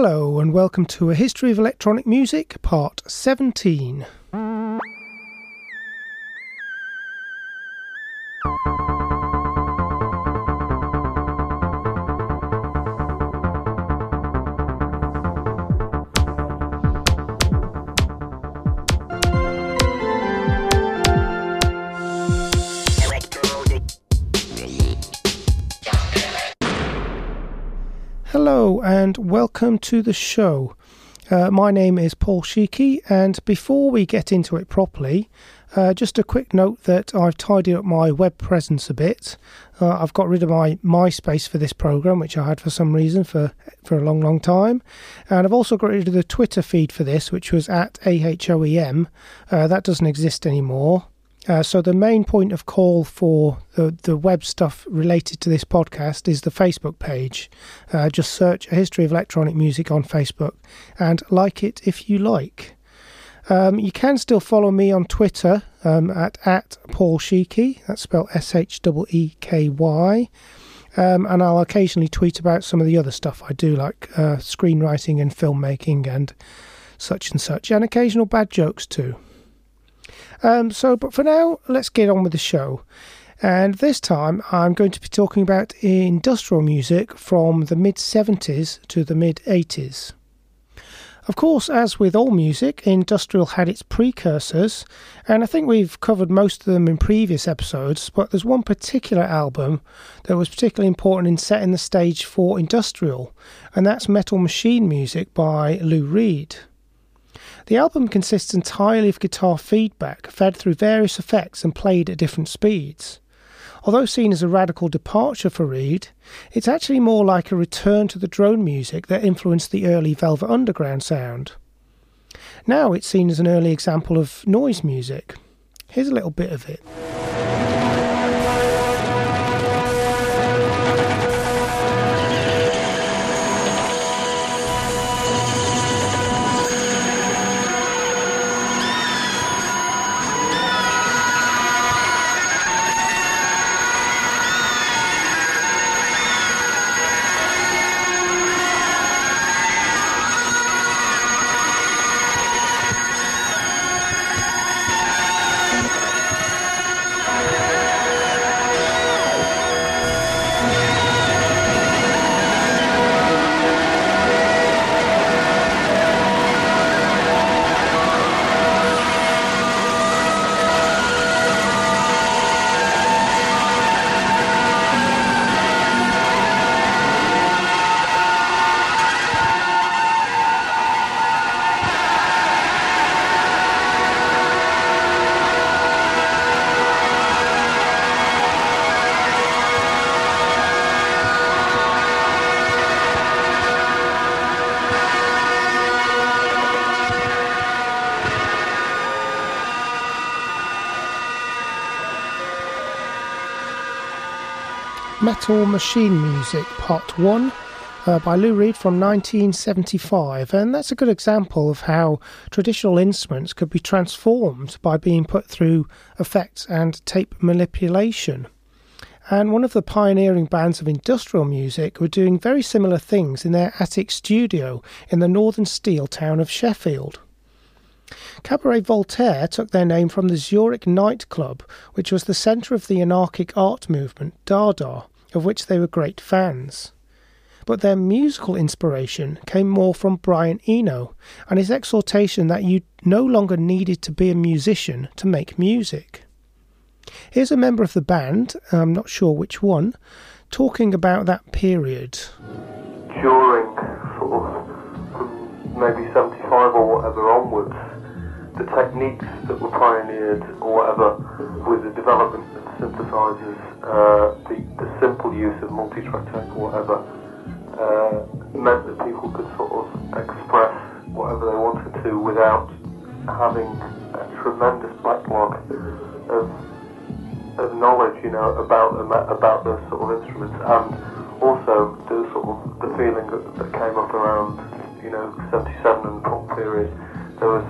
Hello, and welcome to A History of Electronic Music, Part 17. Welcome to the show. Uh, my name is Paul Sheeky, and before we get into it properly, uh, just a quick note that I've tidied up my web presence a bit. Uh, I've got rid of my MySpace for this program, which I had for some reason for for a long, long time, and I've also got rid of the Twitter feed for this, which was at AHOEM. Uh, that doesn't exist anymore. Uh, so the main point of call for the, the web stuff related to this podcast is the Facebook page. Uh, just search a history of electronic music on Facebook and like it if you like. Um, you can still follow me on Twitter um, at at Paul. That's spelled S H E E K Y. Um, and I'll occasionally tweet about some of the other stuff I do, like uh, screenwriting and filmmaking and such and such, and occasional bad jokes too. Um, so, but for now, let's get on with the show. And this time, I'm going to be talking about industrial music from the mid 70s to the mid 80s. Of course, as with all music, industrial had its precursors, and I think we've covered most of them in previous episodes, but there's one particular album that was particularly important in setting the stage for industrial, and that's Metal Machine Music by Lou Reed. The album consists entirely of guitar feedback fed through various effects and played at different speeds. Although seen as a radical departure for Reed, it's actually more like a return to the drone music that influenced the early Velvet Underground sound. Now it's seen as an early example of noise music. Here's a little bit of it. Metal Machine Music Part 1 uh, by Lou Reed from 1975. And that's a good example of how traditional instruments could be transformed by being put through effects and tape manipulation. And one of the pioneering bands of industrial music were doing very similar things in their attic studio in the northern steel town of Sheffield. Cabaret Voltaire took their name from the Zurich nightclub, which was the centre of the anarchic art movement Dada, of which they were great fans. But their musical inspiration came more from Brian Eno and his exhortation that you no longer needed to be a musician to make music. Here's a member of the band, I'm not sure which one, talking about that period. During sort of maybe 75 or whatever onwards, the techniques that were pioneered or whatever with the development of synthesizers, uh, the, the simple use of multi-track tape or whatever, uh, meant that people could sort of express whatever they wanted to without having a tremendous backlog of of knowledge, you know, about about those sort of instruments, and also the sort of the feeling that, that came up around, you know, 77 and the punk period. There was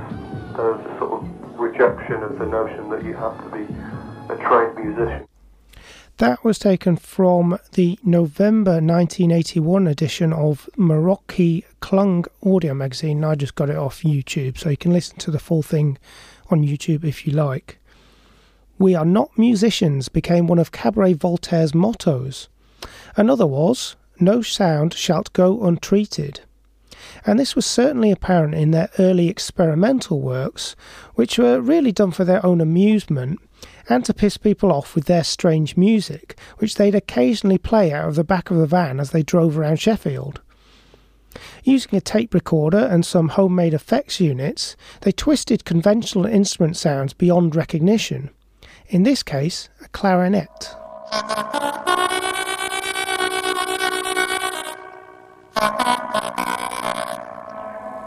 was a sort of rejection of the notion that you have to be a trained musician. That was taken from the November 1981 edition of Merauke Klung audio magazine. I just got it off YouTube, so you can listen to the full thing on YouTube if you like. We are not musicians became one of Cabaret Voltaire's mottos. Another was, No sound shalt go untreated and this was certainly apparent in their early experimental works, which were really done for their own amusement and to piss people off with their strange music, which they'd occasionally play out of the back of the van as they drove around Sheffield. Using a tape recorder and some homemade effects units, they twisted conventional instrument sounds beyond recognition. In this case, a clarinet.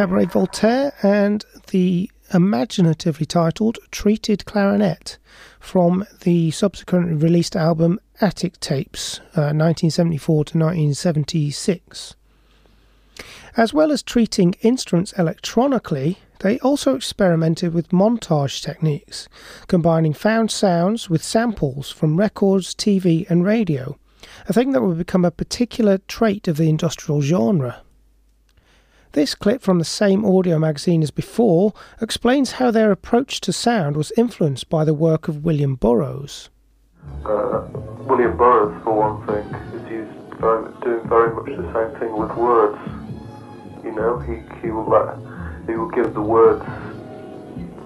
Cabaret Voltaire and the imaginatively titled Treated Clarinet from the subsequently released album Attic Tapes, uh, 1974 to 1976. As well as treating instruments electronically, they also experimented with montage techniques, combining found sounds with samples from records, TV, and radio, a thing that would become a particular trait of the industrial genre. This clip from the same audio magazine as before explains how their approach to sound was influenced by the work of William Burroughs. Uh, William Burroughs, for one thing, is used very, doing very much the same thing with words. You know, he, he will let, he will give the words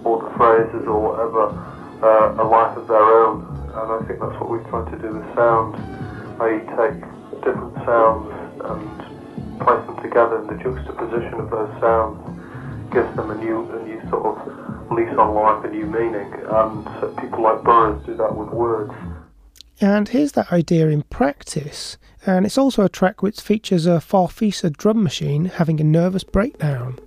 or the phrases or whatever uh, a life of their own, and I think that's what we've tried to do with sound. I take different sounds place them together and the juxtaposition of those sounds gives them a new, a new sort of lease on life, a new meaning. And so people like Burroughs do that with words. And here's that idea in practice. And it's also a track which features a Farfisa drum machine having a nervous breakdown.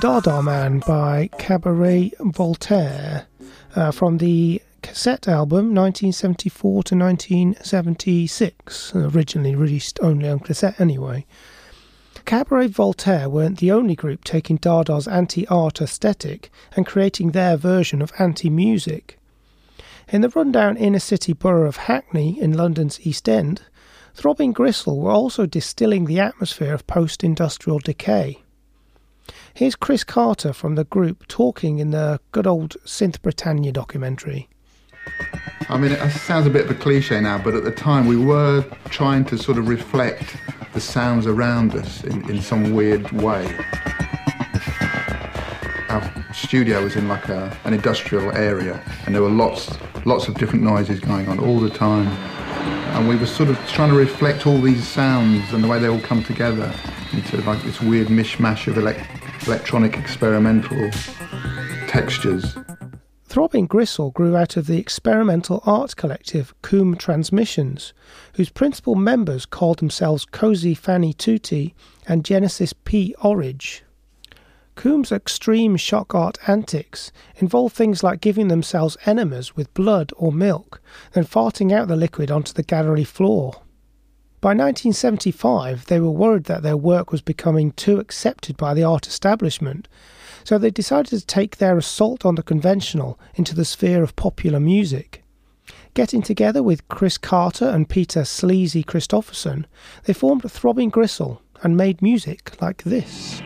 Dada Man by Cabaret Voltaire uh, from the cassette album 1974 to 1976, originally released only on cassette anyway. Cabaret Voltaire weren't the only group taking Dada's anti art aesthetic and creating their version of anti music. In the rundown inner city borough of Hackney in London's East End, Throbbing Gristle were also distilling the atmosphere of post industrial decay. Here's Chris Carter from the group talking in the good old Synth Britannia documentary. I mean, it sounds a bit of a cliche now, but at the time we were trying to sort of reflect the sounds around us in, in some weird way. Our studio was in like a, an industrial area, and there were lots, lots of different noises going on all the time. And we were sort of trying to reflect all these sounds and the way they all come together into like this weird mishmash of elect- electronic experimental textures. Throbbing Gristle grew out of the experimental art collective COUM Transmissions, whose principal members called themselves Cosey Fanni Tutti and Genesis P. Orridge. COUM's extreme shock art antics involve things like giving themselves enemas with blood or milk, then farting out the liquid onto the gallery floor. By 1975, they were worried that their work was becoming too accepted by the art establishment so they decided to take their assault on the conventional into the sphere of popular music. Getting together with Chris Carter and Peter Sleazy Christopherson, they formed Throbbing Gristle and made music like this.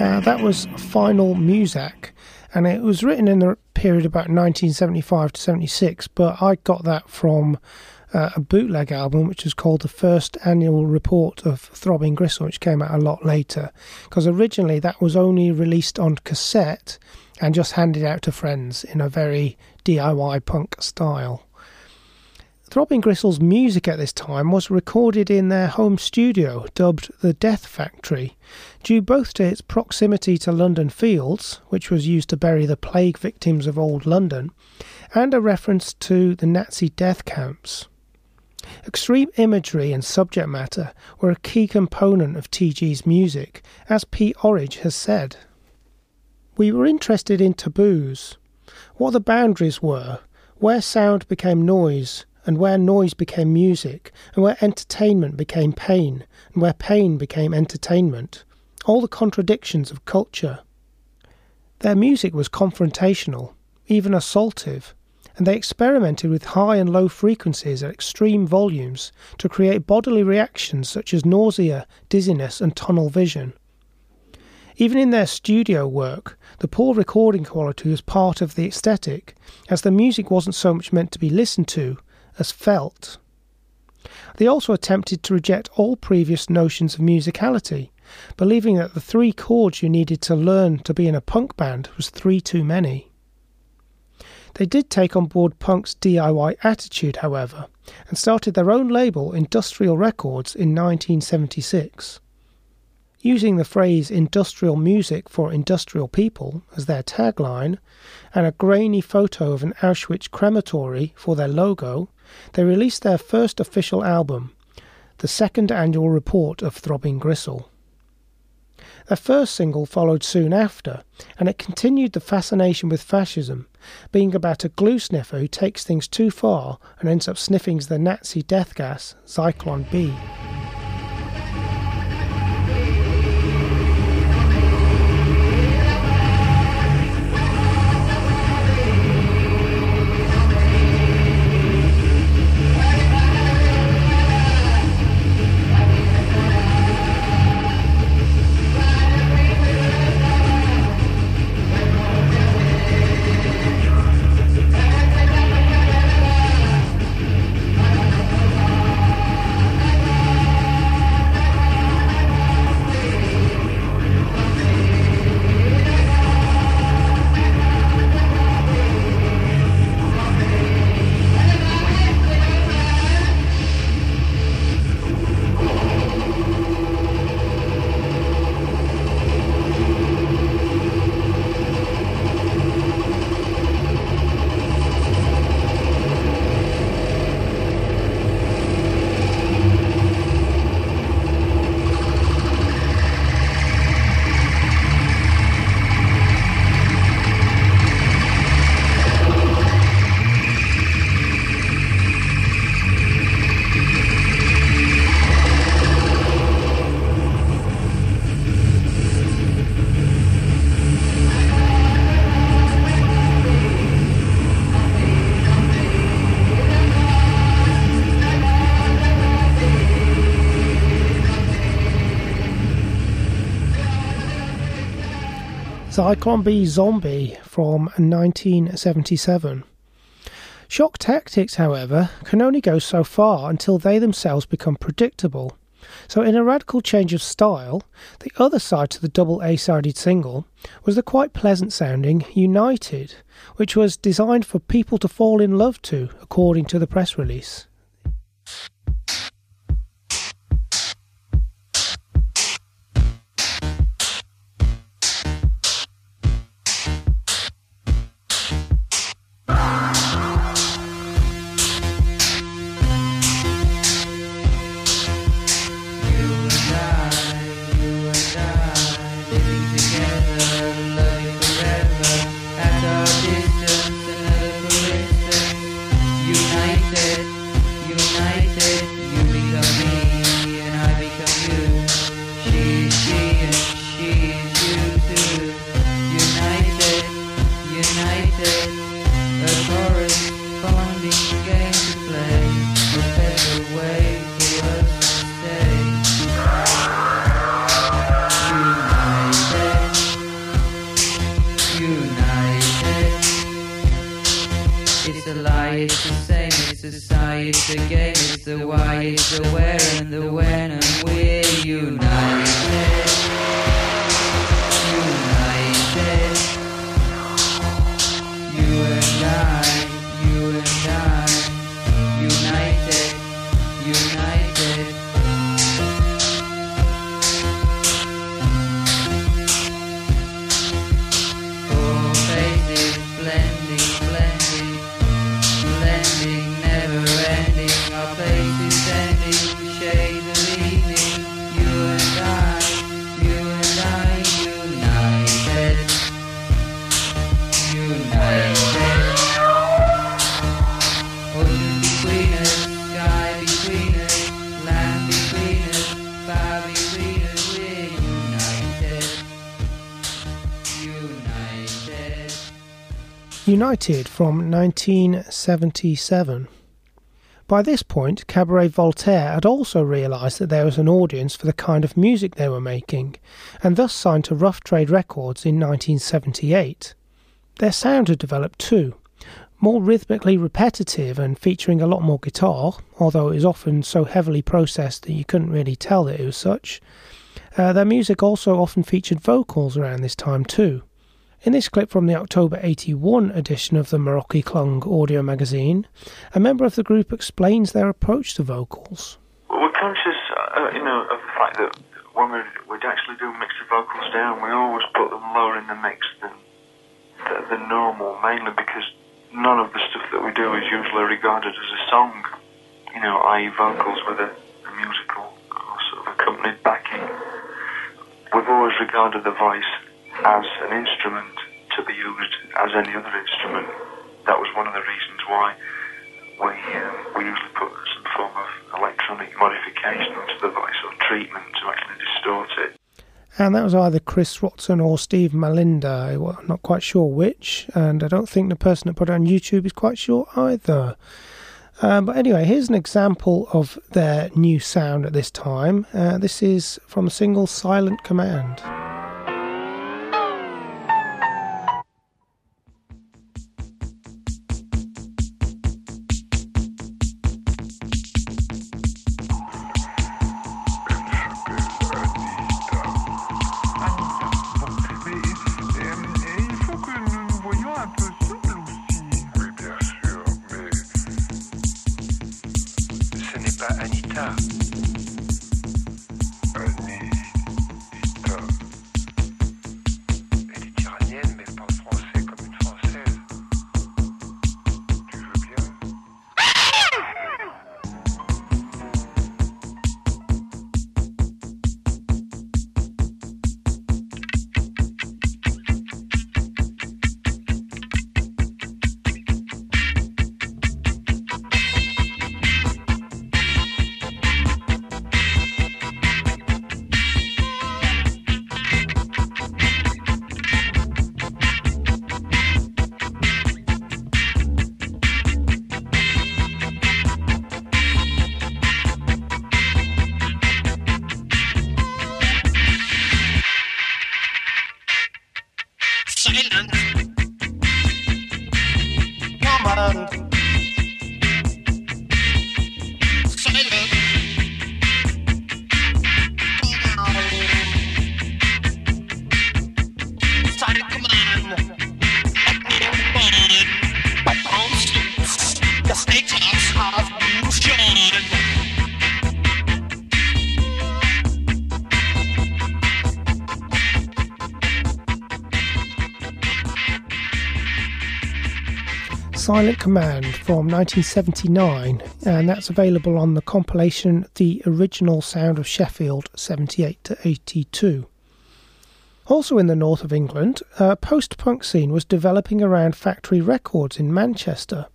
Uh, that was Final Muzak, and it was written in the period about 1975 to 76, but I got that from uh, a bootleg album which was called the First Annual Report of Throbbing Gristle, which came out a lot later. Because originally that was only released on cassette and just handed out to friends in a very DIY punk style. Throbbing Gristle's music at this time was recorded in their home studio, dubbed the Death Factory, due both to its proximity to London Fields, which was used to bury the plague victims of old London, and a reference to the Nazi death camps. Extreme imagery and subject matter were a key component of TG's music, as Pete Orridge has said. We were interested in taboos, what the boundaries were, where sound became noise, and where noise became music, and where entertainment became pain, and where pain became entertainment, all the contradictions of culture. Their music was confrontational, even assaultive, and they experimented with high and low frequencies at extreme volumes to create bodily reactions such as nausea, dizziness, and tunnel vision. Even in their studio work, the poor recording quality was part of the aesthetic, as the music wasn't so much meant to be listened to as felt. They also attempted to reject all previous notions of musicality, believing that the three chords you needed to learn to be in a punk band was three too many. They did take on board punk's DIY attitude, however, and started their own label, Industrial Records, in 1976. Using the phrase industrial music for industrial people as their tagline, and a grainy photo of an Auschwitz crematory for their logo, they released their first official album, the second annual report of Throbbing Gristle. Their first single followed soon after, and it continued the fascination with fascism, being about a glue sniffer who takes things too far and ends up sniffing the Nazi death gas, Zyklon B. Zyklon B Zombie from 1977. Shock tactics, however, can only go so far until they themselves become predictable. So, in a radical change of style, the other side to the double A sided single was the quite pleasant sounding United, which was designed for people to fall in love to, according to the press release. From 1977. By this point, Cabaret Voltaire had also realised that there was an audience for the kind of music they were making, and thus signed to Rough Trade Records in 1978. Their sound had developed too, more rhythmically repetitive and featuring a lot more guitar, although it was often so heavily processed that you couldn't really tell that it was such. Uh, their music also often featured vocals around this time too. In this clip from the October 81 edition of the Merauke Klung audio magazine, a member of the group explains their approach to vocals. we're conscious, uh, you know, of the fact that when we would actually do mix the vocals down, we always put them lower in the mix than, than normal, mainly because none of the stuff that we do is usually regarded as a song, you know, i.e. vocals with a, a musical or sort of accompanied backing. We've always regarded the voice as an instrument to be used as any other instrument. That was one of the reasons why we um, we usually put some form of electronic modification onto the voice or treatment to actually distort it. And that was either Chris Watson or Steve Mallinder. I'm not quite sure which, and I don't think the person that put it on YouTube is quite sure either. Um, but anyway, here's an example of their new sound at this time. Uh, this is from a single Silent Command. Silent Command from 1979, and that's available on the compilation The Original Sound of Sheffield 78 to 82. Also in the north of England, a post punk scene was developing around Factory Records in Manchester.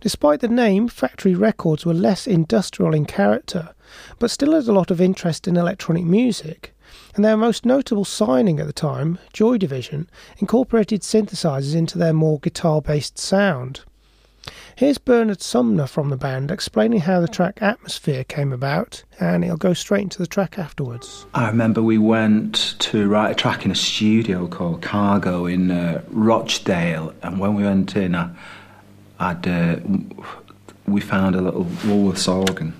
Despite the name, Factory Records were less industrial in character, but still had a lot of interest in electronic music, and their most notable signing at the time, Joy Division, incorporated synthesizers into their more guitar based sound. Here's Bernard Sumner from the band explaining how the track Atmosphere came about, and he'll go straight into the track afterwards. I remember we went to write a track in a studio called Cargo in uh, Rochdale, and when we went in, I, I'd uh, we found a little Woolworths organ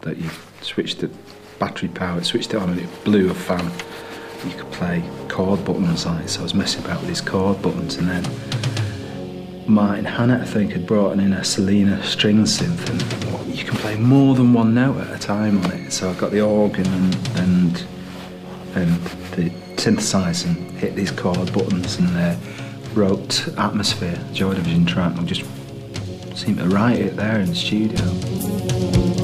that you switched it battery powered, switched it on, and it blew a fan. You could play chord buttons on it, so I was messing about with these chord buttons, and then Martin Hannett, I think, had brought in a Solina string synth, and you can play more than one note at a time on it. So I got the organ and and, and the synthesizer and hit these chord buttons and uh, wrote Atmosphere, Joy Division track, and just seemed to write it there in the studio.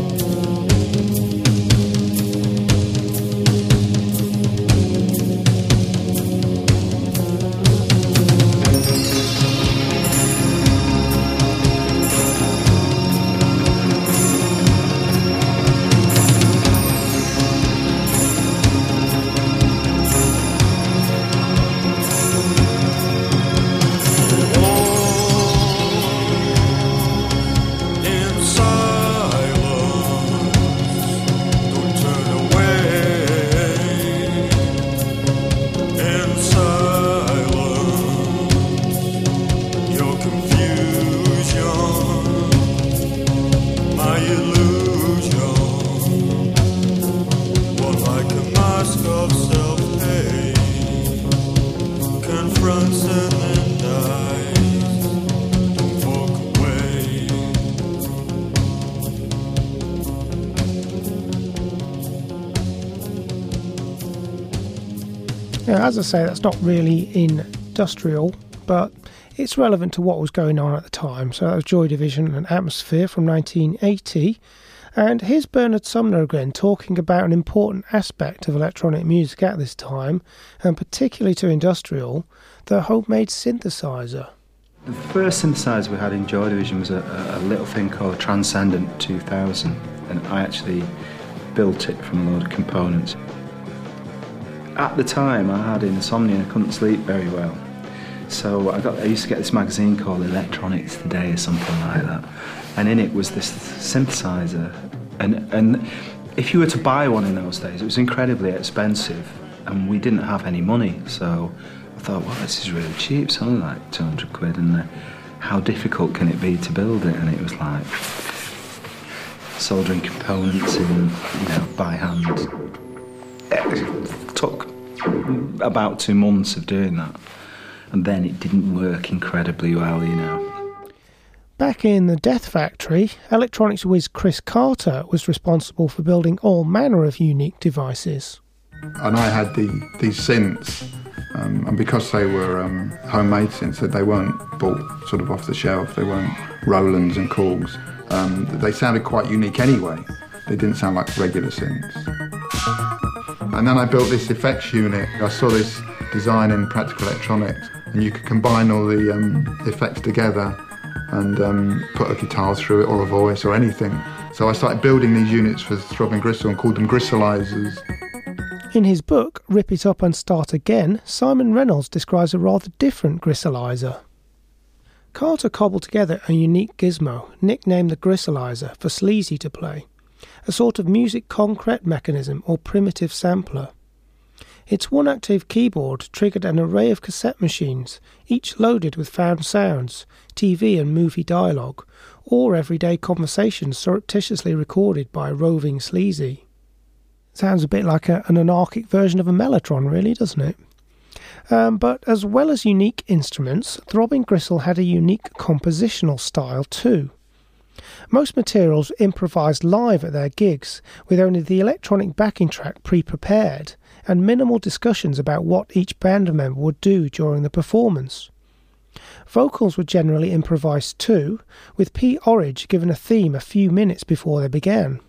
As I say, that's not really industrial, but it's relevant to what was going on at the time. So that was Joy Division and Atmosphere from 1980. And here's Bernard Sumner again talking about an important aspect of electronic music at this time, and particularly to industrial, the homemade synthesizer. The first synthesizer we had in Joy Division was a, a, little thing called Transcendent 2000, and I actually built it from a load of components. At the time, I had insomnia I couldn't sleep very well. So I got I used to get this magazine called Electronics Today or something like that, and in it was this synthesizer, and and if you were to buy one in those days, it was incredibly expensive, and we didn't have any money. So I thought, well, this is really cheap, only like 200 quid, and uh, how difficult can it be to build it? And it was like soldering components in, you know, by hand. It took about two months of doing that, and then it didn't work incredibly well, you know. Back in the Death Factory, electronics whiz Chris Carter was responsible for building all manner of unique devices. and I had the these synths, um, and because they were um, homemade synths, that they weren't bought sort of off the shelf. They weren't Rolands and Korgs. Um, they sounded quite unique anyway. They didn't sound like regular synths. And then I built this effects unit. I saw this design in Practical Electronics, and you could combine all the um, effects together and um, put a guitar through it or a voice or anything. So I started building these units for Throbbing Gristle and called them gristleizers. In his book, Rip It Up and Start Again, Simon Reynolds describes a rather different gristleizer. Carter cobbled together a unique gizmo, nicknamed the gristleizer, for Sleazy to play, a sort of music concrete mechanism or primitive sampler. Its one active keyboard triggered an array of cassette machines, each loaded with found sounds, TV and movie dialogue, or everyday conversations surreptitiously recorded by roving sleazy. Sounds a bit like a, an anarchic version of a mellotron, really, doesn't it? Um, but as well as unique instruments, Throbbing Gristle had a unique compositional style too. Most materials improvised live at their gigs, with only the electronic backing track pre prepared, and minimal discussions about what each band member would do during the performance. Vocals were generally improvised too, with Pete Orridge given a theme a few minutes before they began.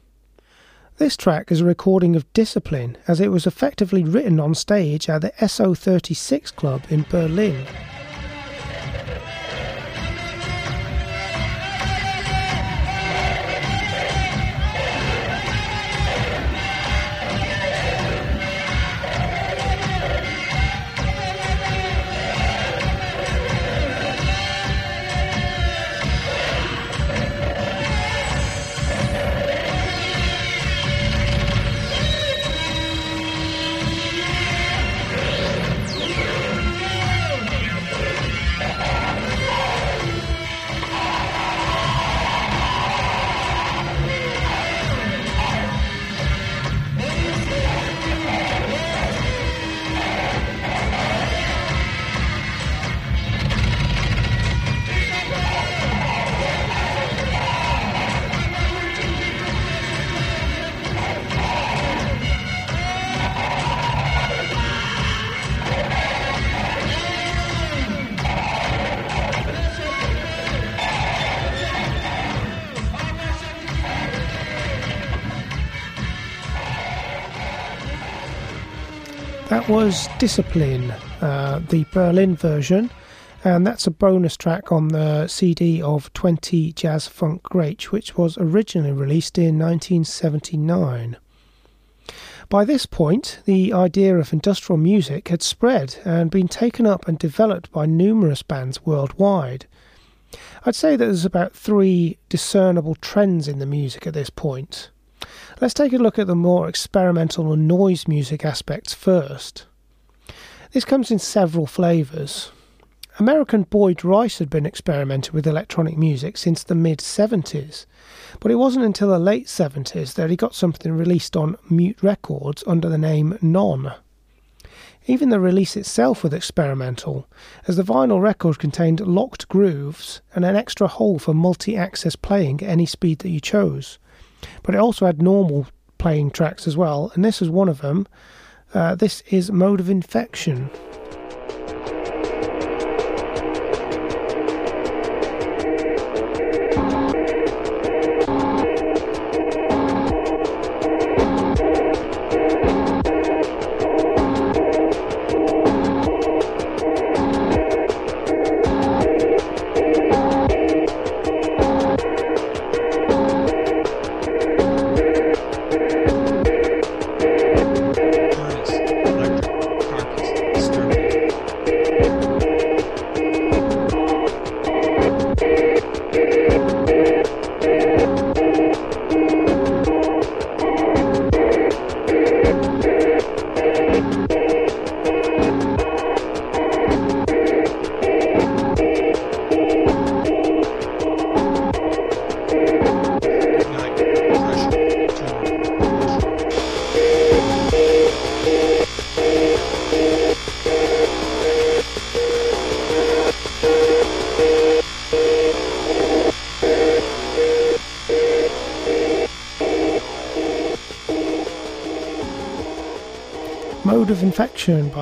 This track is a recording of Discipline, as it was effectively written on stage at the SO36 Club in Berlin. Was Discipline, uh, the Berlin version, and that's a bonus track on the CD of 20 Jazz Funk Greats, which was originally released in 1979. By this point, the idea of industrial music had spread and been taken up and developed by numerous bands worldwide. I'd say that there's about three discernible trends in the music at this point. Let's take a look at the more experimental and noise music aspects first. This comes in several flavours. American Boyd Rice had been experimenting with electronic music since the mid 70s, but it wasn't until the late 70s that he got something released on Mute Records under the name Non. Even the release itself was experimental, as the vinyl record contained locked grooves and an extra hole for multi access playing at any speed that you chose. But it also had normal playing tracks as well, and this is one of them. Uh, this is Mode of Infection.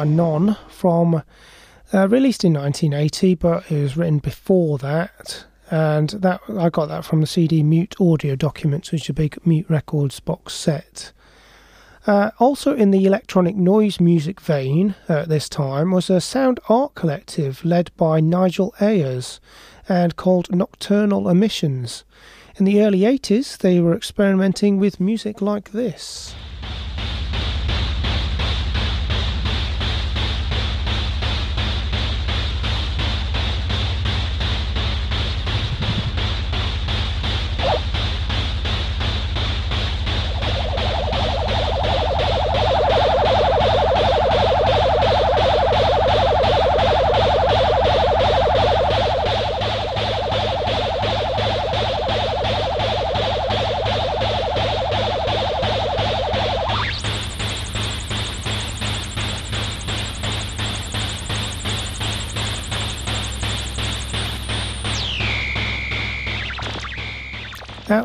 Infection by Non from uh, released in 1980, but it was written before that. And that I got that from the CD Mute Audio Documents, which is a big Mute Records box set. Uh, also in the electronic noise music vein at this time was a sound art collective led by Nigel Ayers and called Nocturnal Emissions. In the early 80s, they were experimenting with music like this.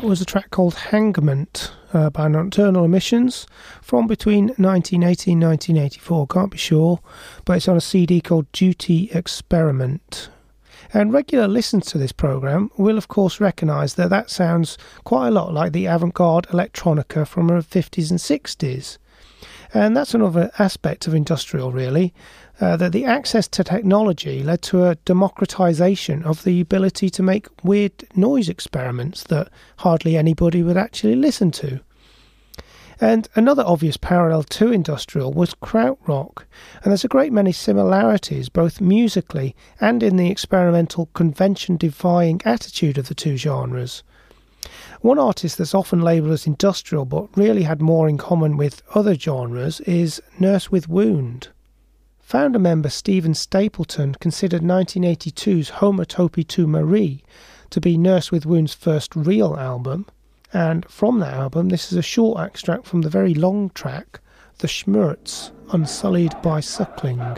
Was a track called Hangment uh, by Nocturnal Emissions from between 1980 and 1984. Can't be sure, but it's on a CD called Duty Experiment. And regular listeners to this program will, of course, recognise that that sounds quite a lot like the avant garde electronica from the 50s and 60s. And that's another aspect of industrial, really, uh, that the access to technology led to a democratization of the ability to make weird noise experiments that hardly anybody would actually listen to. And another obvious parallel to industrial was krautrock, and there's a great many similarities both musically and in the experimental convention defying attitude of the two genres. One artist that's often labelled as industrial but really had more in common with other genres is Nurse with Wound. Founder member Stephen Stapleton considered 1982's Homotopy to Marie to be Nurse with Wound's first real album, and from that album, this is a short extract from the very long track, The Schmerz, Unsullied by Suckling.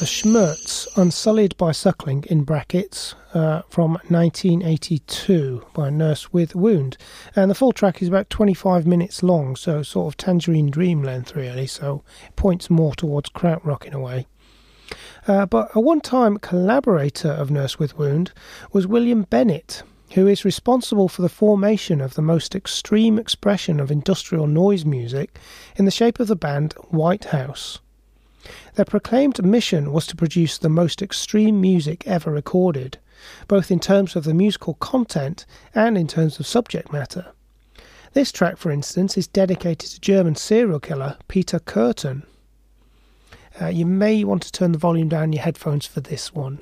The Schmerz, Unsullied by Suckling, in brackets, uh, from 1982 by Nurse with Wound. And the full track is about 25 minutes long, so sort of Tangerine Dream length, really, so it points more towards krautrock in a way. Uh, but a one time collaborator of Nurse with Wound was William Bennett, who is responsible for the formation of the most extreme expression of industrial noise music in the shape of the band Whitehouse. Their proclaimed mission was to produce the most extreme music ever recorded, both in terms of the musical content and in terms of subject matter. This track, for instance, is dedicated to German serial killer Peter Kürten. Uh, you may want to turn the volume down in your headphones for this one.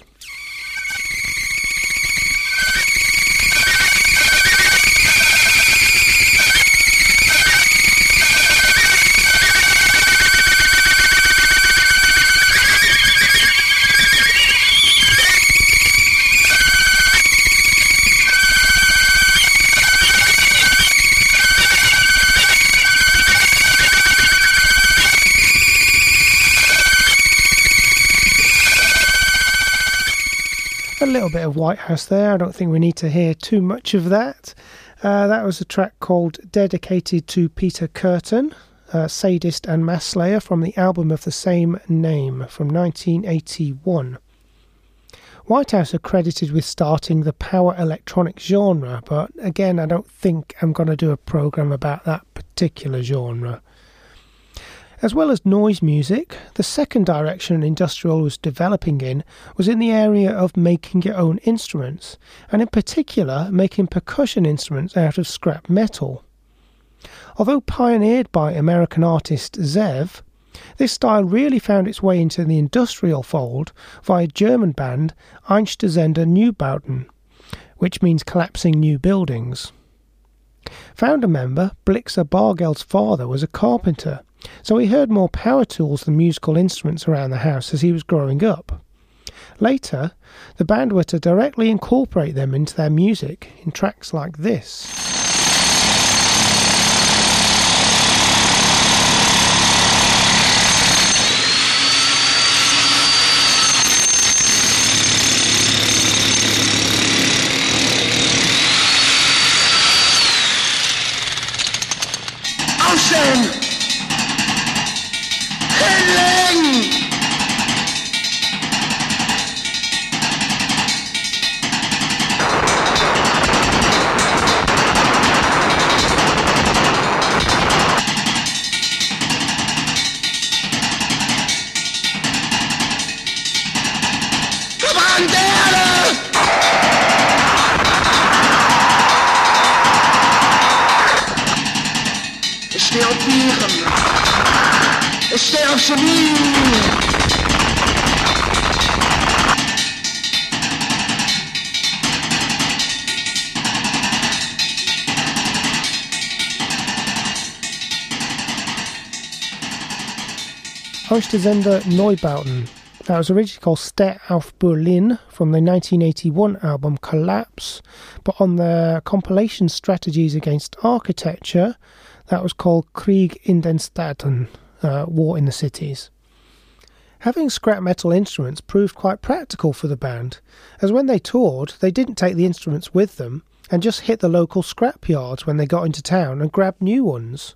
a little bit of Whitehouse there. I don't think we need to hear too much of that. Uh, that was a track called Dedicated to Peter Kürten, uh, Sadist and Mass Slayer from the album of the same name from 1981. Whitehouse are credited with starting the power electronic genre, but again, I don't think I'm going to do a program about that particular genre. As well as noise music, the second direction industrial was developing in was in the area of making your own instruments, and in particular making percussion instruments out of scrap metal. Although pioneered by American artist Zev, this style really found its way into the industrial fold via German band Einstürzende Neubauten, which means collapsing new buildings. Founder member Blixa Bargeld's father was a carpenter, so he heard more power tools than musical instruments around the house as he was growing up. Later, the band were to directly incorporate them into their music in tracks like this. Zustand der Heute Sender Neubauten. That was originally called Steh auf Berlin from the 1981 album Kollaps, but on the compilation Strategies Against Architecture, that was called Krieg in den Städten, uh, War in the Cities. Having scrap metal instruments proved quite practical for the band, as when they toured, they didn't take the instruments with them and just hit the local scrap yards when they got into town and grabbed new ones.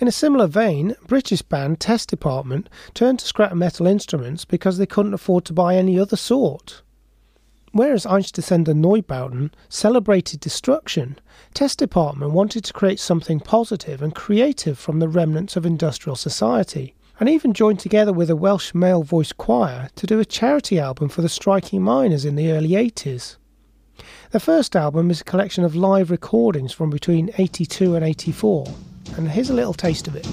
In a similar vein, British band Test Department turned to scrap metal instruments because they couldn't afford to buy any other sort. Whereas Einstürzender Neubauten celebrated destruction, Test Department wanted to create something positive and creative from the remnants of industrial society, and even joined together with a Welsh male voice choir to do a charity album for the striking miners in the early 80s. Their first album is a collection of live recordings from between 82 and 84, and here's a little taste of it.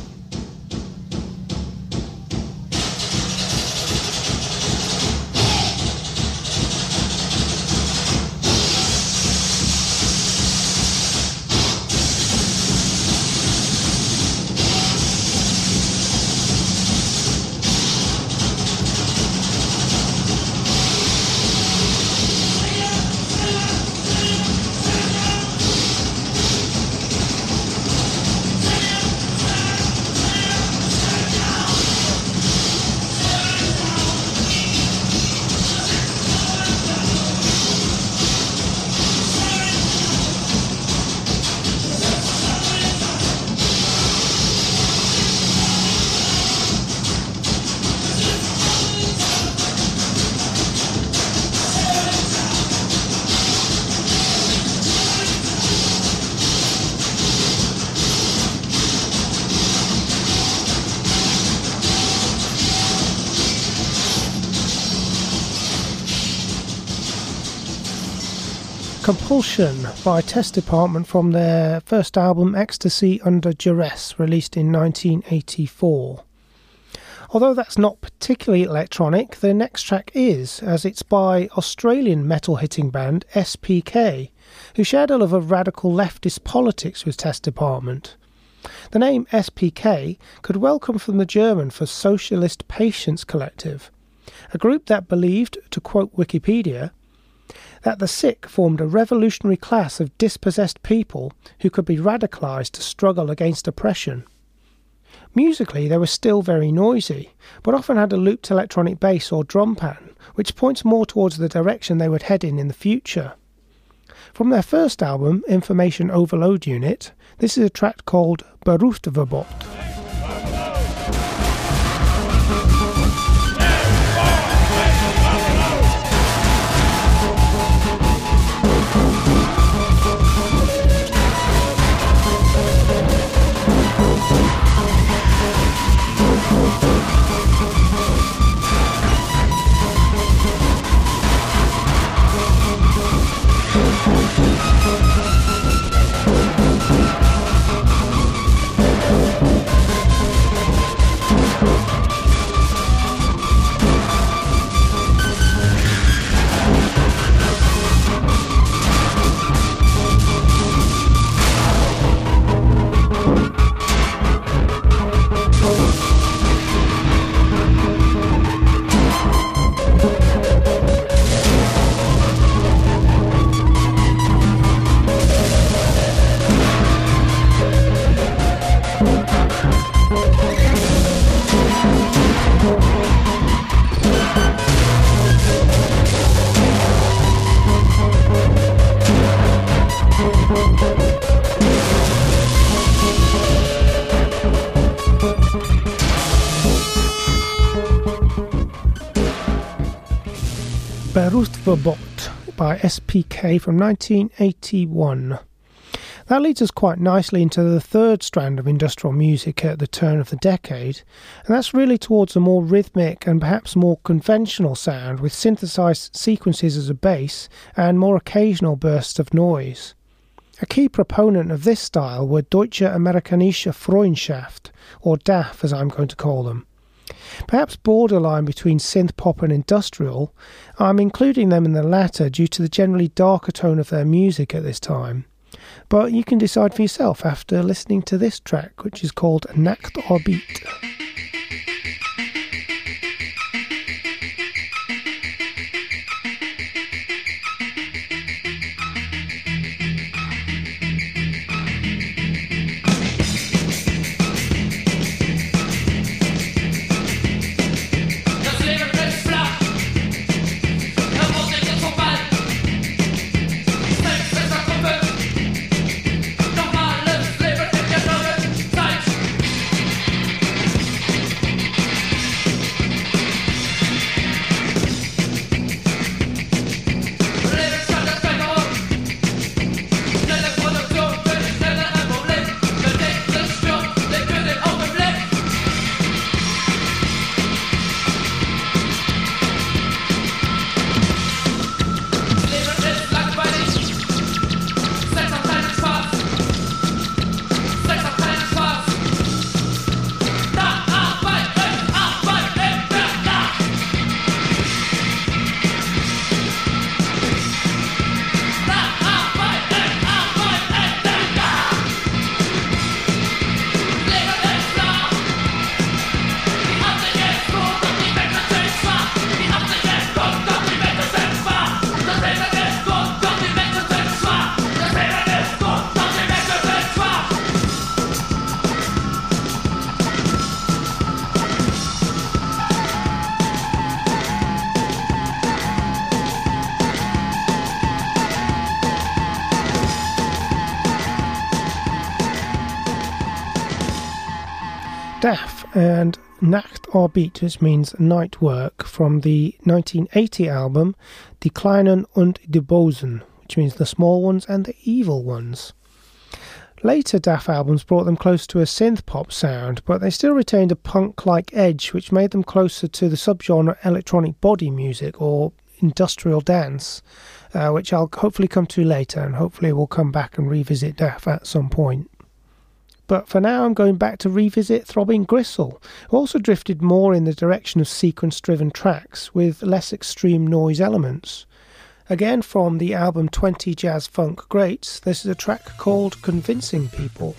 Compulsion by Test Department from their first album Ecstasy Under Duress, released in 1984. Although that's not particularly electronic, the next track is, as it's by Australian metal hitting band SPK, who shared a love of radical leftist politics with Test Department. The name SPK could well come from the German for Socialist Patients Collective, a group that believed, to quote Wikipedia, that the sick formed a revolutionary class of dispossessed people who could be radicalized to struggle against oppression. Musically, they were still very noisy, but often had a looped electronic bass or drum pattern, which points more towards the direction they would head in in the future. From their first album, Information Overload Unit, this is a track called Berufsverbot. Berufsverbot by SPK from 1981. That leads us quite nicely into the third strand of industrial music at the turn of the decade, and that's really towards a more rhythmic and perhaps more conventional sound with synthesized sequences as a bass and more occasional bursts of noise. A key proponent of this style were Deutsche Amerikanische Freundschaft, or DAF as I'm going to call them. Perhaps borderline between synth pop and industrial, I'm including them in the latter due to the generally darker tone of their music at this time. But you can decide for yourself after listening to this track, which is called Nacht Orbit. And Nacht which means night work, from the 1980 album Die Kleinen und die Bösen, which means the small ones and the evil ones. Later DAF albums brought them close to a synth pop sound, but they still retained a punk like edge which made them closer to the subgenre electronic body music or industrial dance, uh, which I'll hopefully come to later and hopefully we'll come back and revisit DAF at some point. But for now, I'm going back to revisit Throbbing Gristle, who also drifted more in the direction of sequence driven tracks with less extreme noise elements. Again, from the album 20 Jazz Funk Greats, this is a track called Convincing People.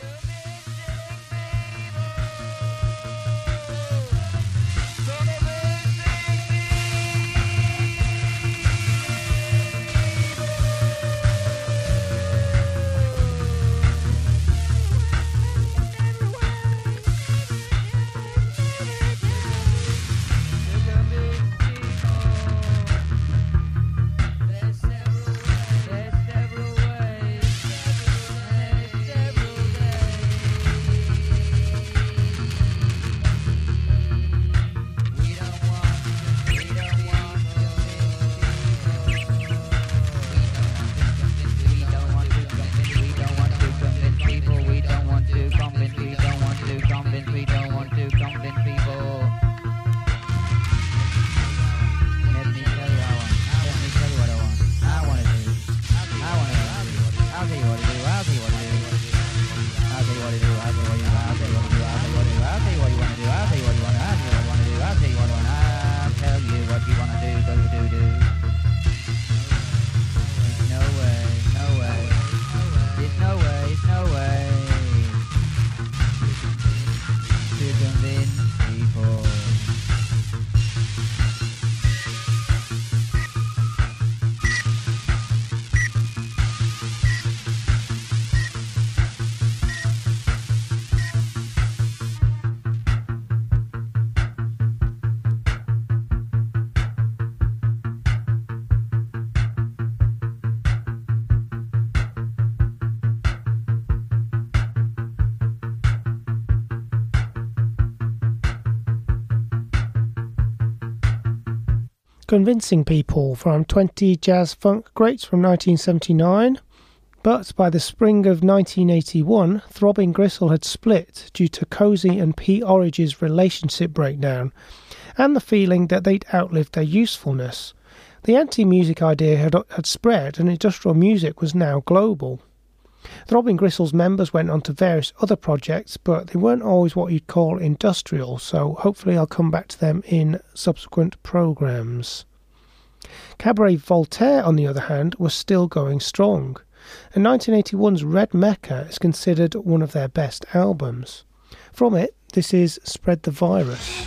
Convincing People from 20 Jazz Funk Greats from 1979. But by the spring of 1981, Throbbing Gristle had split due to Cosey and P-Orridge's relationship breakdown and the feeling that they'd outlived their usefulness. The anti music idea had, had spread and industrial music was now global. Throbbing Gristle's members went on to various other projects, but they weren't always what you'd call industrial, so hopefully I'll come back to them in subsequent programmes. Cabaret Voltaire, on the other hand, was still going strong, and 1981's Red Mecca is considered one of their best albums. From it, this is Spread the Virus.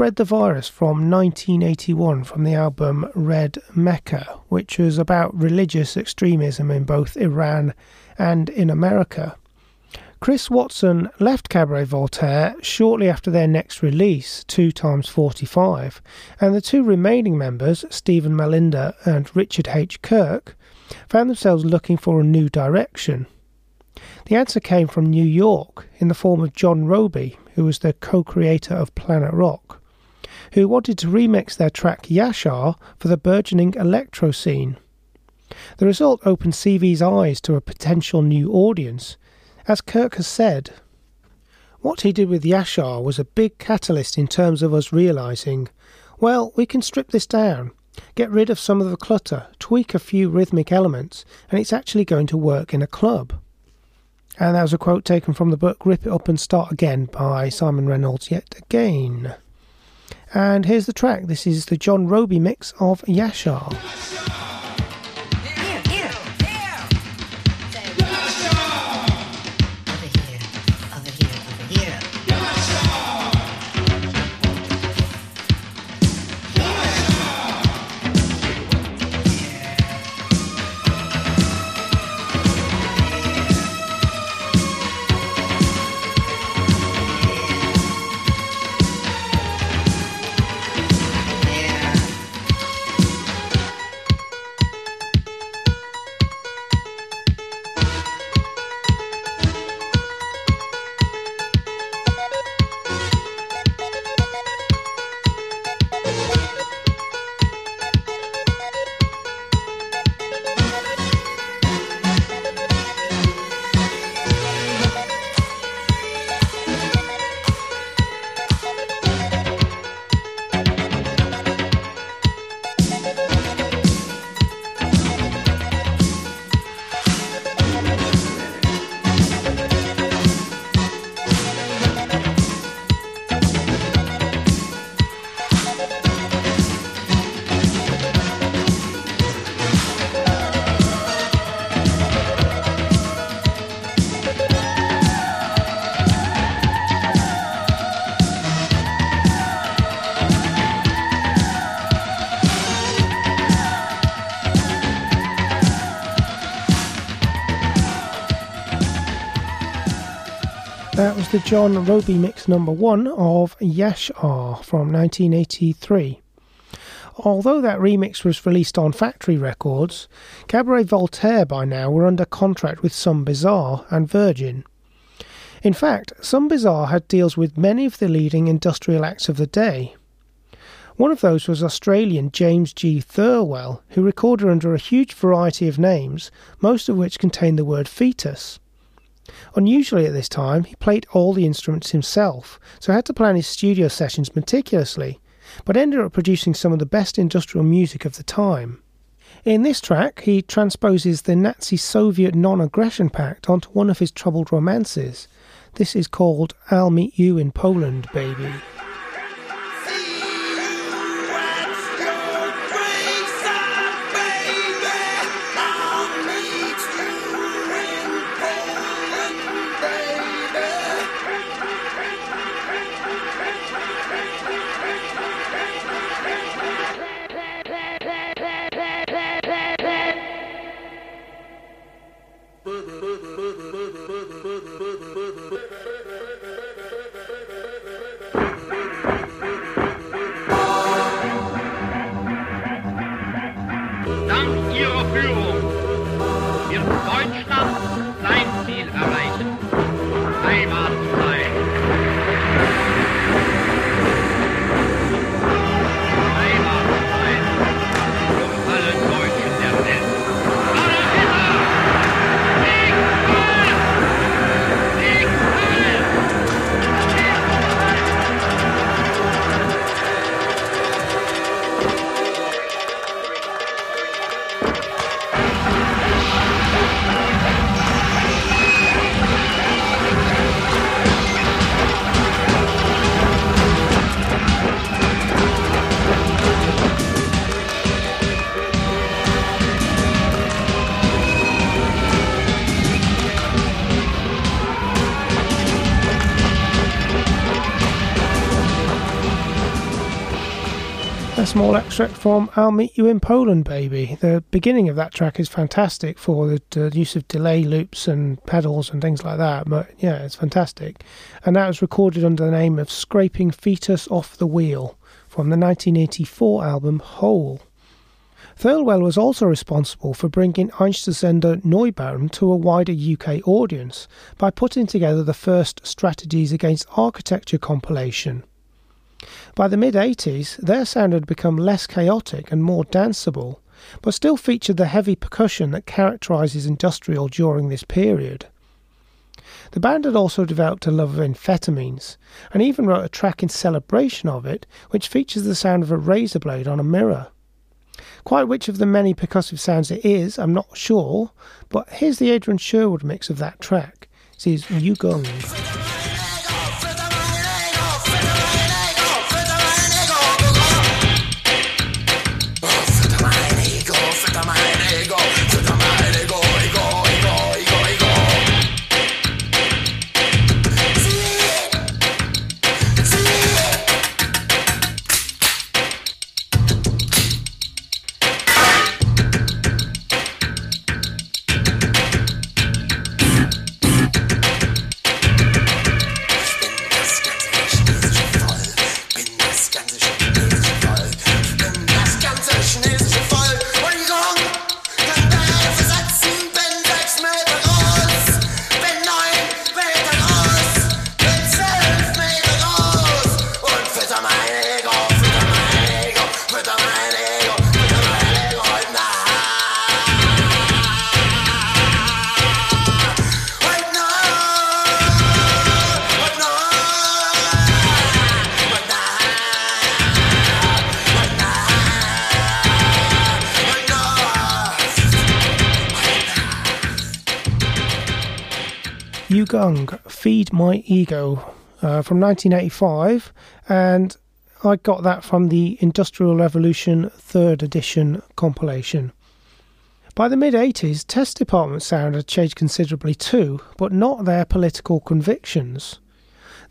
Spread the Virus from 1981 from the album Red Mecca, which was about religious extremism in both Iran and in America. Chris Watson left Cabaret Voltaire shortly after their next release, 2 times 45, and the two remaining members, Stephen Mallinder and Richard H. Kirk, found themselves looking for a new direction. The answer came from New York in the form of John Robie, who was the co creator of Planet Rock who wanted to remix their track Yashar for the burgeoning electro scene. The result opened CV's eyes to a potential new audience. As Kirk has said, what he did with Yashar was a big catalyst in terms of us realizing, well, we can strip this down, get rid of some of the clutter, tweak a few rhythmic elements, and it's actually going to work in a club. And that was a quote taken from the book Rip It Up and Start Again by Simon Reynolds yet again. And here's the track. This is the John Robie mix of Yashar. The John Robie mix number one of Yashar from 1983. Although that remix was released on Factory Records, Cabaret Voltaire by now were under contract with Some Bizzare and Virgin. In fact, Some Bizzare had deals with many of the leading industrial acts of the day. One of those was Australian James G. Thirlwell, who recorded under a huge variety of names, most of which contained the word fetus. Unusually at this time, he played all the instruments himself, so had to plan his studio sessions meticulously, but ended up producing some of the best industrial music of the time. In this track, he transposes the Nazi Soviet non aggression pact onto one of his troubled romances. This is called I'll Meet You in Poland, Baby. A small extract from I'll Meet You in Poland, Baby. The beginning of that track is fantastic for the, use of delay loops and pedals and things like that. But yeah, it's fantastic. And that was recorded under the name of Scraping Foetus Off the Wheel from the 1984 album Hole. Thirlwell was also responsible for bringing Einstürzende Neubauten to a wider UK audience by putting together the first Strategies Against Architecture compilation. By the mid 80s, their sound had become less chaotic and more danceable, but still featured the heavy percussion that characterises industrial during this period. The band had also developed a love of amphetamines, and even wrote a track in celebration of it, which features the sound of a razor blade on a mirror. Quite which of the many percussive sounds it is, I'm not sure, but here's the Adrian Sherwood mix of that track. This is Yü-Gung. Yü-Gung, Feed My Ego, uh, from 1985, and I got that from the Industrial Revolution 3rd edition compilation. By the mid 80s, Test Department sound had changed considerably too, but not their political convictions.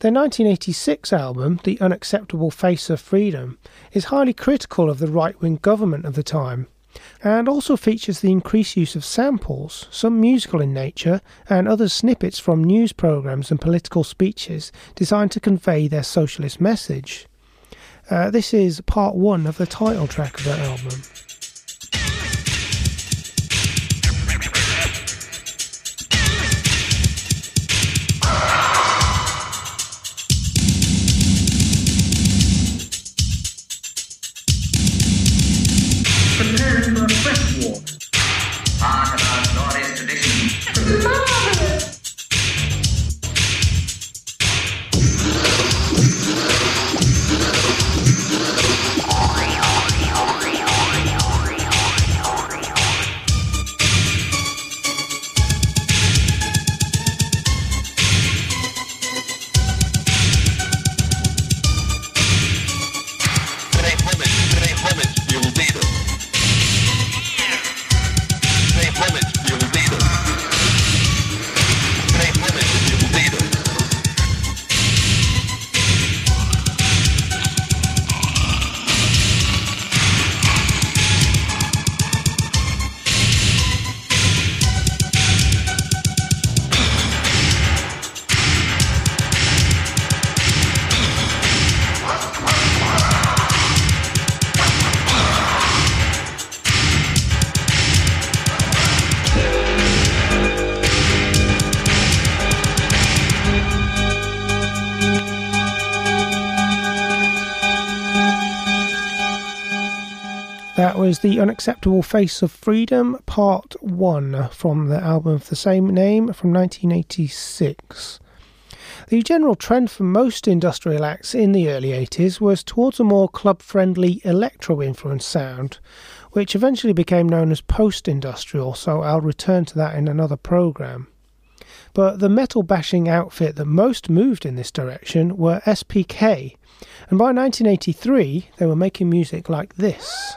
Their 1986 album, The Unacceptable Face of Freedom, is highly critical of the right wing government of the time, and also features the increased use of samples, some musical in nature, and other snippets from news programs and political speeches designed to convey their socialist message. Uh, this is part one of the title track of that album. That was The Unacceptable Face of Freedom, Part 1, from the album of the same name from 1986. The general trend for most industrial acts in the early 80s was towards a more club friendly electro influenced sound, which eventually became known as post industrial, so I'll return to that in another programme. But the metal bashing outfit that most moved in this direction were SPK, and by 1983 they were making music like this.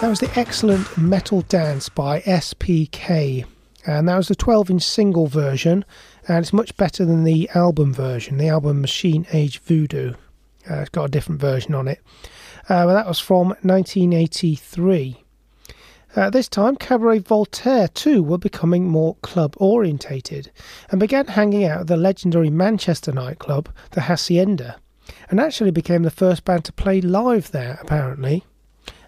That was the excellent Metal Dance by SPK, and that was the 12 inch single version, and it's much better than the album version, the album Machine Age Voodoo. Uh, it's got a different version on it. Uh, but that was from 1983. At this time, Cabaret Voltaire too were becoming more club orientated and began hanging out at the legendary Manchester nightclub, the Hacienda, and actually became the first band to play live there, apparently.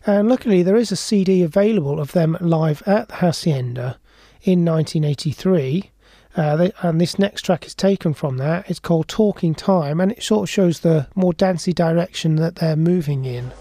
And luckily, there is a CD available of them live at the Hacienda in 1983. Uh, they, and this next track is taken from that. It's called Talking Time, and it sort of shows the more dancey direction that they're moving in.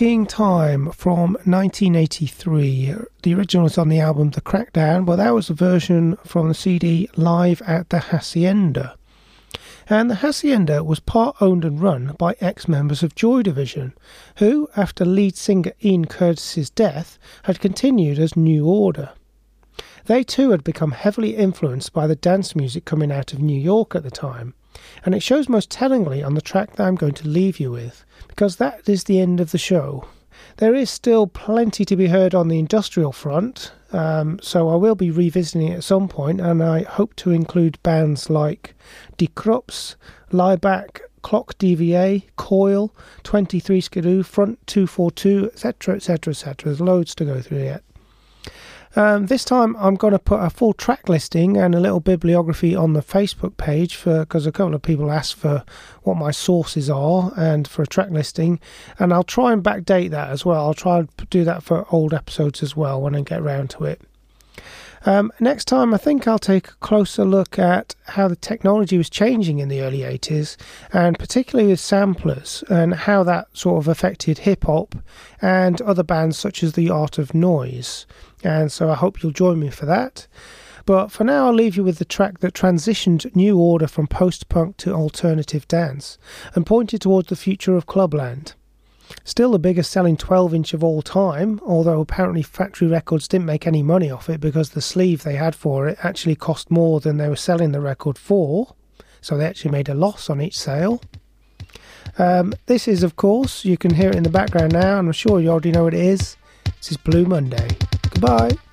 Talking Time from 1983. The original is on the album The Crackdown, but that was a version from the CD Live at the Hacienda. And the Hacienda was part owned and run by ex members of Joy Division, who, after lead singer Ian Curtis's death, had continued as New Order. They too had become heavily influenced by the dance music coming out of New York at the time, and it shows most tellingly on the track that I'm going to leave you with, because that is the end of the show. There is still plenty to be heard on the industrial front, um, so I will be revisiting it at some point, and I hope to include bands like Die Krupps, Laibach, clock DVA, coil, 23 skidoo, front 242, etc., etc., etc. There's loads to go through yet. Um, this time I'm going to put a full track listing and a little bibliography on the Facebook page for because a couple of people asked for what my sources are and for a track listing, and I'll try and backdate that as well. I'll try and do that for old episodes as well when I get round to it. Um, next time, I think I'll take a closer look at how the technology was changing in the early 80s, and particularly with samplers, and how that sort of affected hip hop and other bands such as The Art of Noise. And so I hope you'll join me for that. But for now, I'll leave you with the track that transitioned New Order from post punk to alternative dance and pointed towards the future of Clubland. Still the biggest selling 12 inch of all time, although apparently Factory Records didn't make any money off it because the sleeve they had for it actually cost more than they were selling the record for, so they actually made a loss on each sale. Um, this is, of course, you can hear it in the background now, and I'm sure you already know what it is. This is Blue Monday. Goodbye.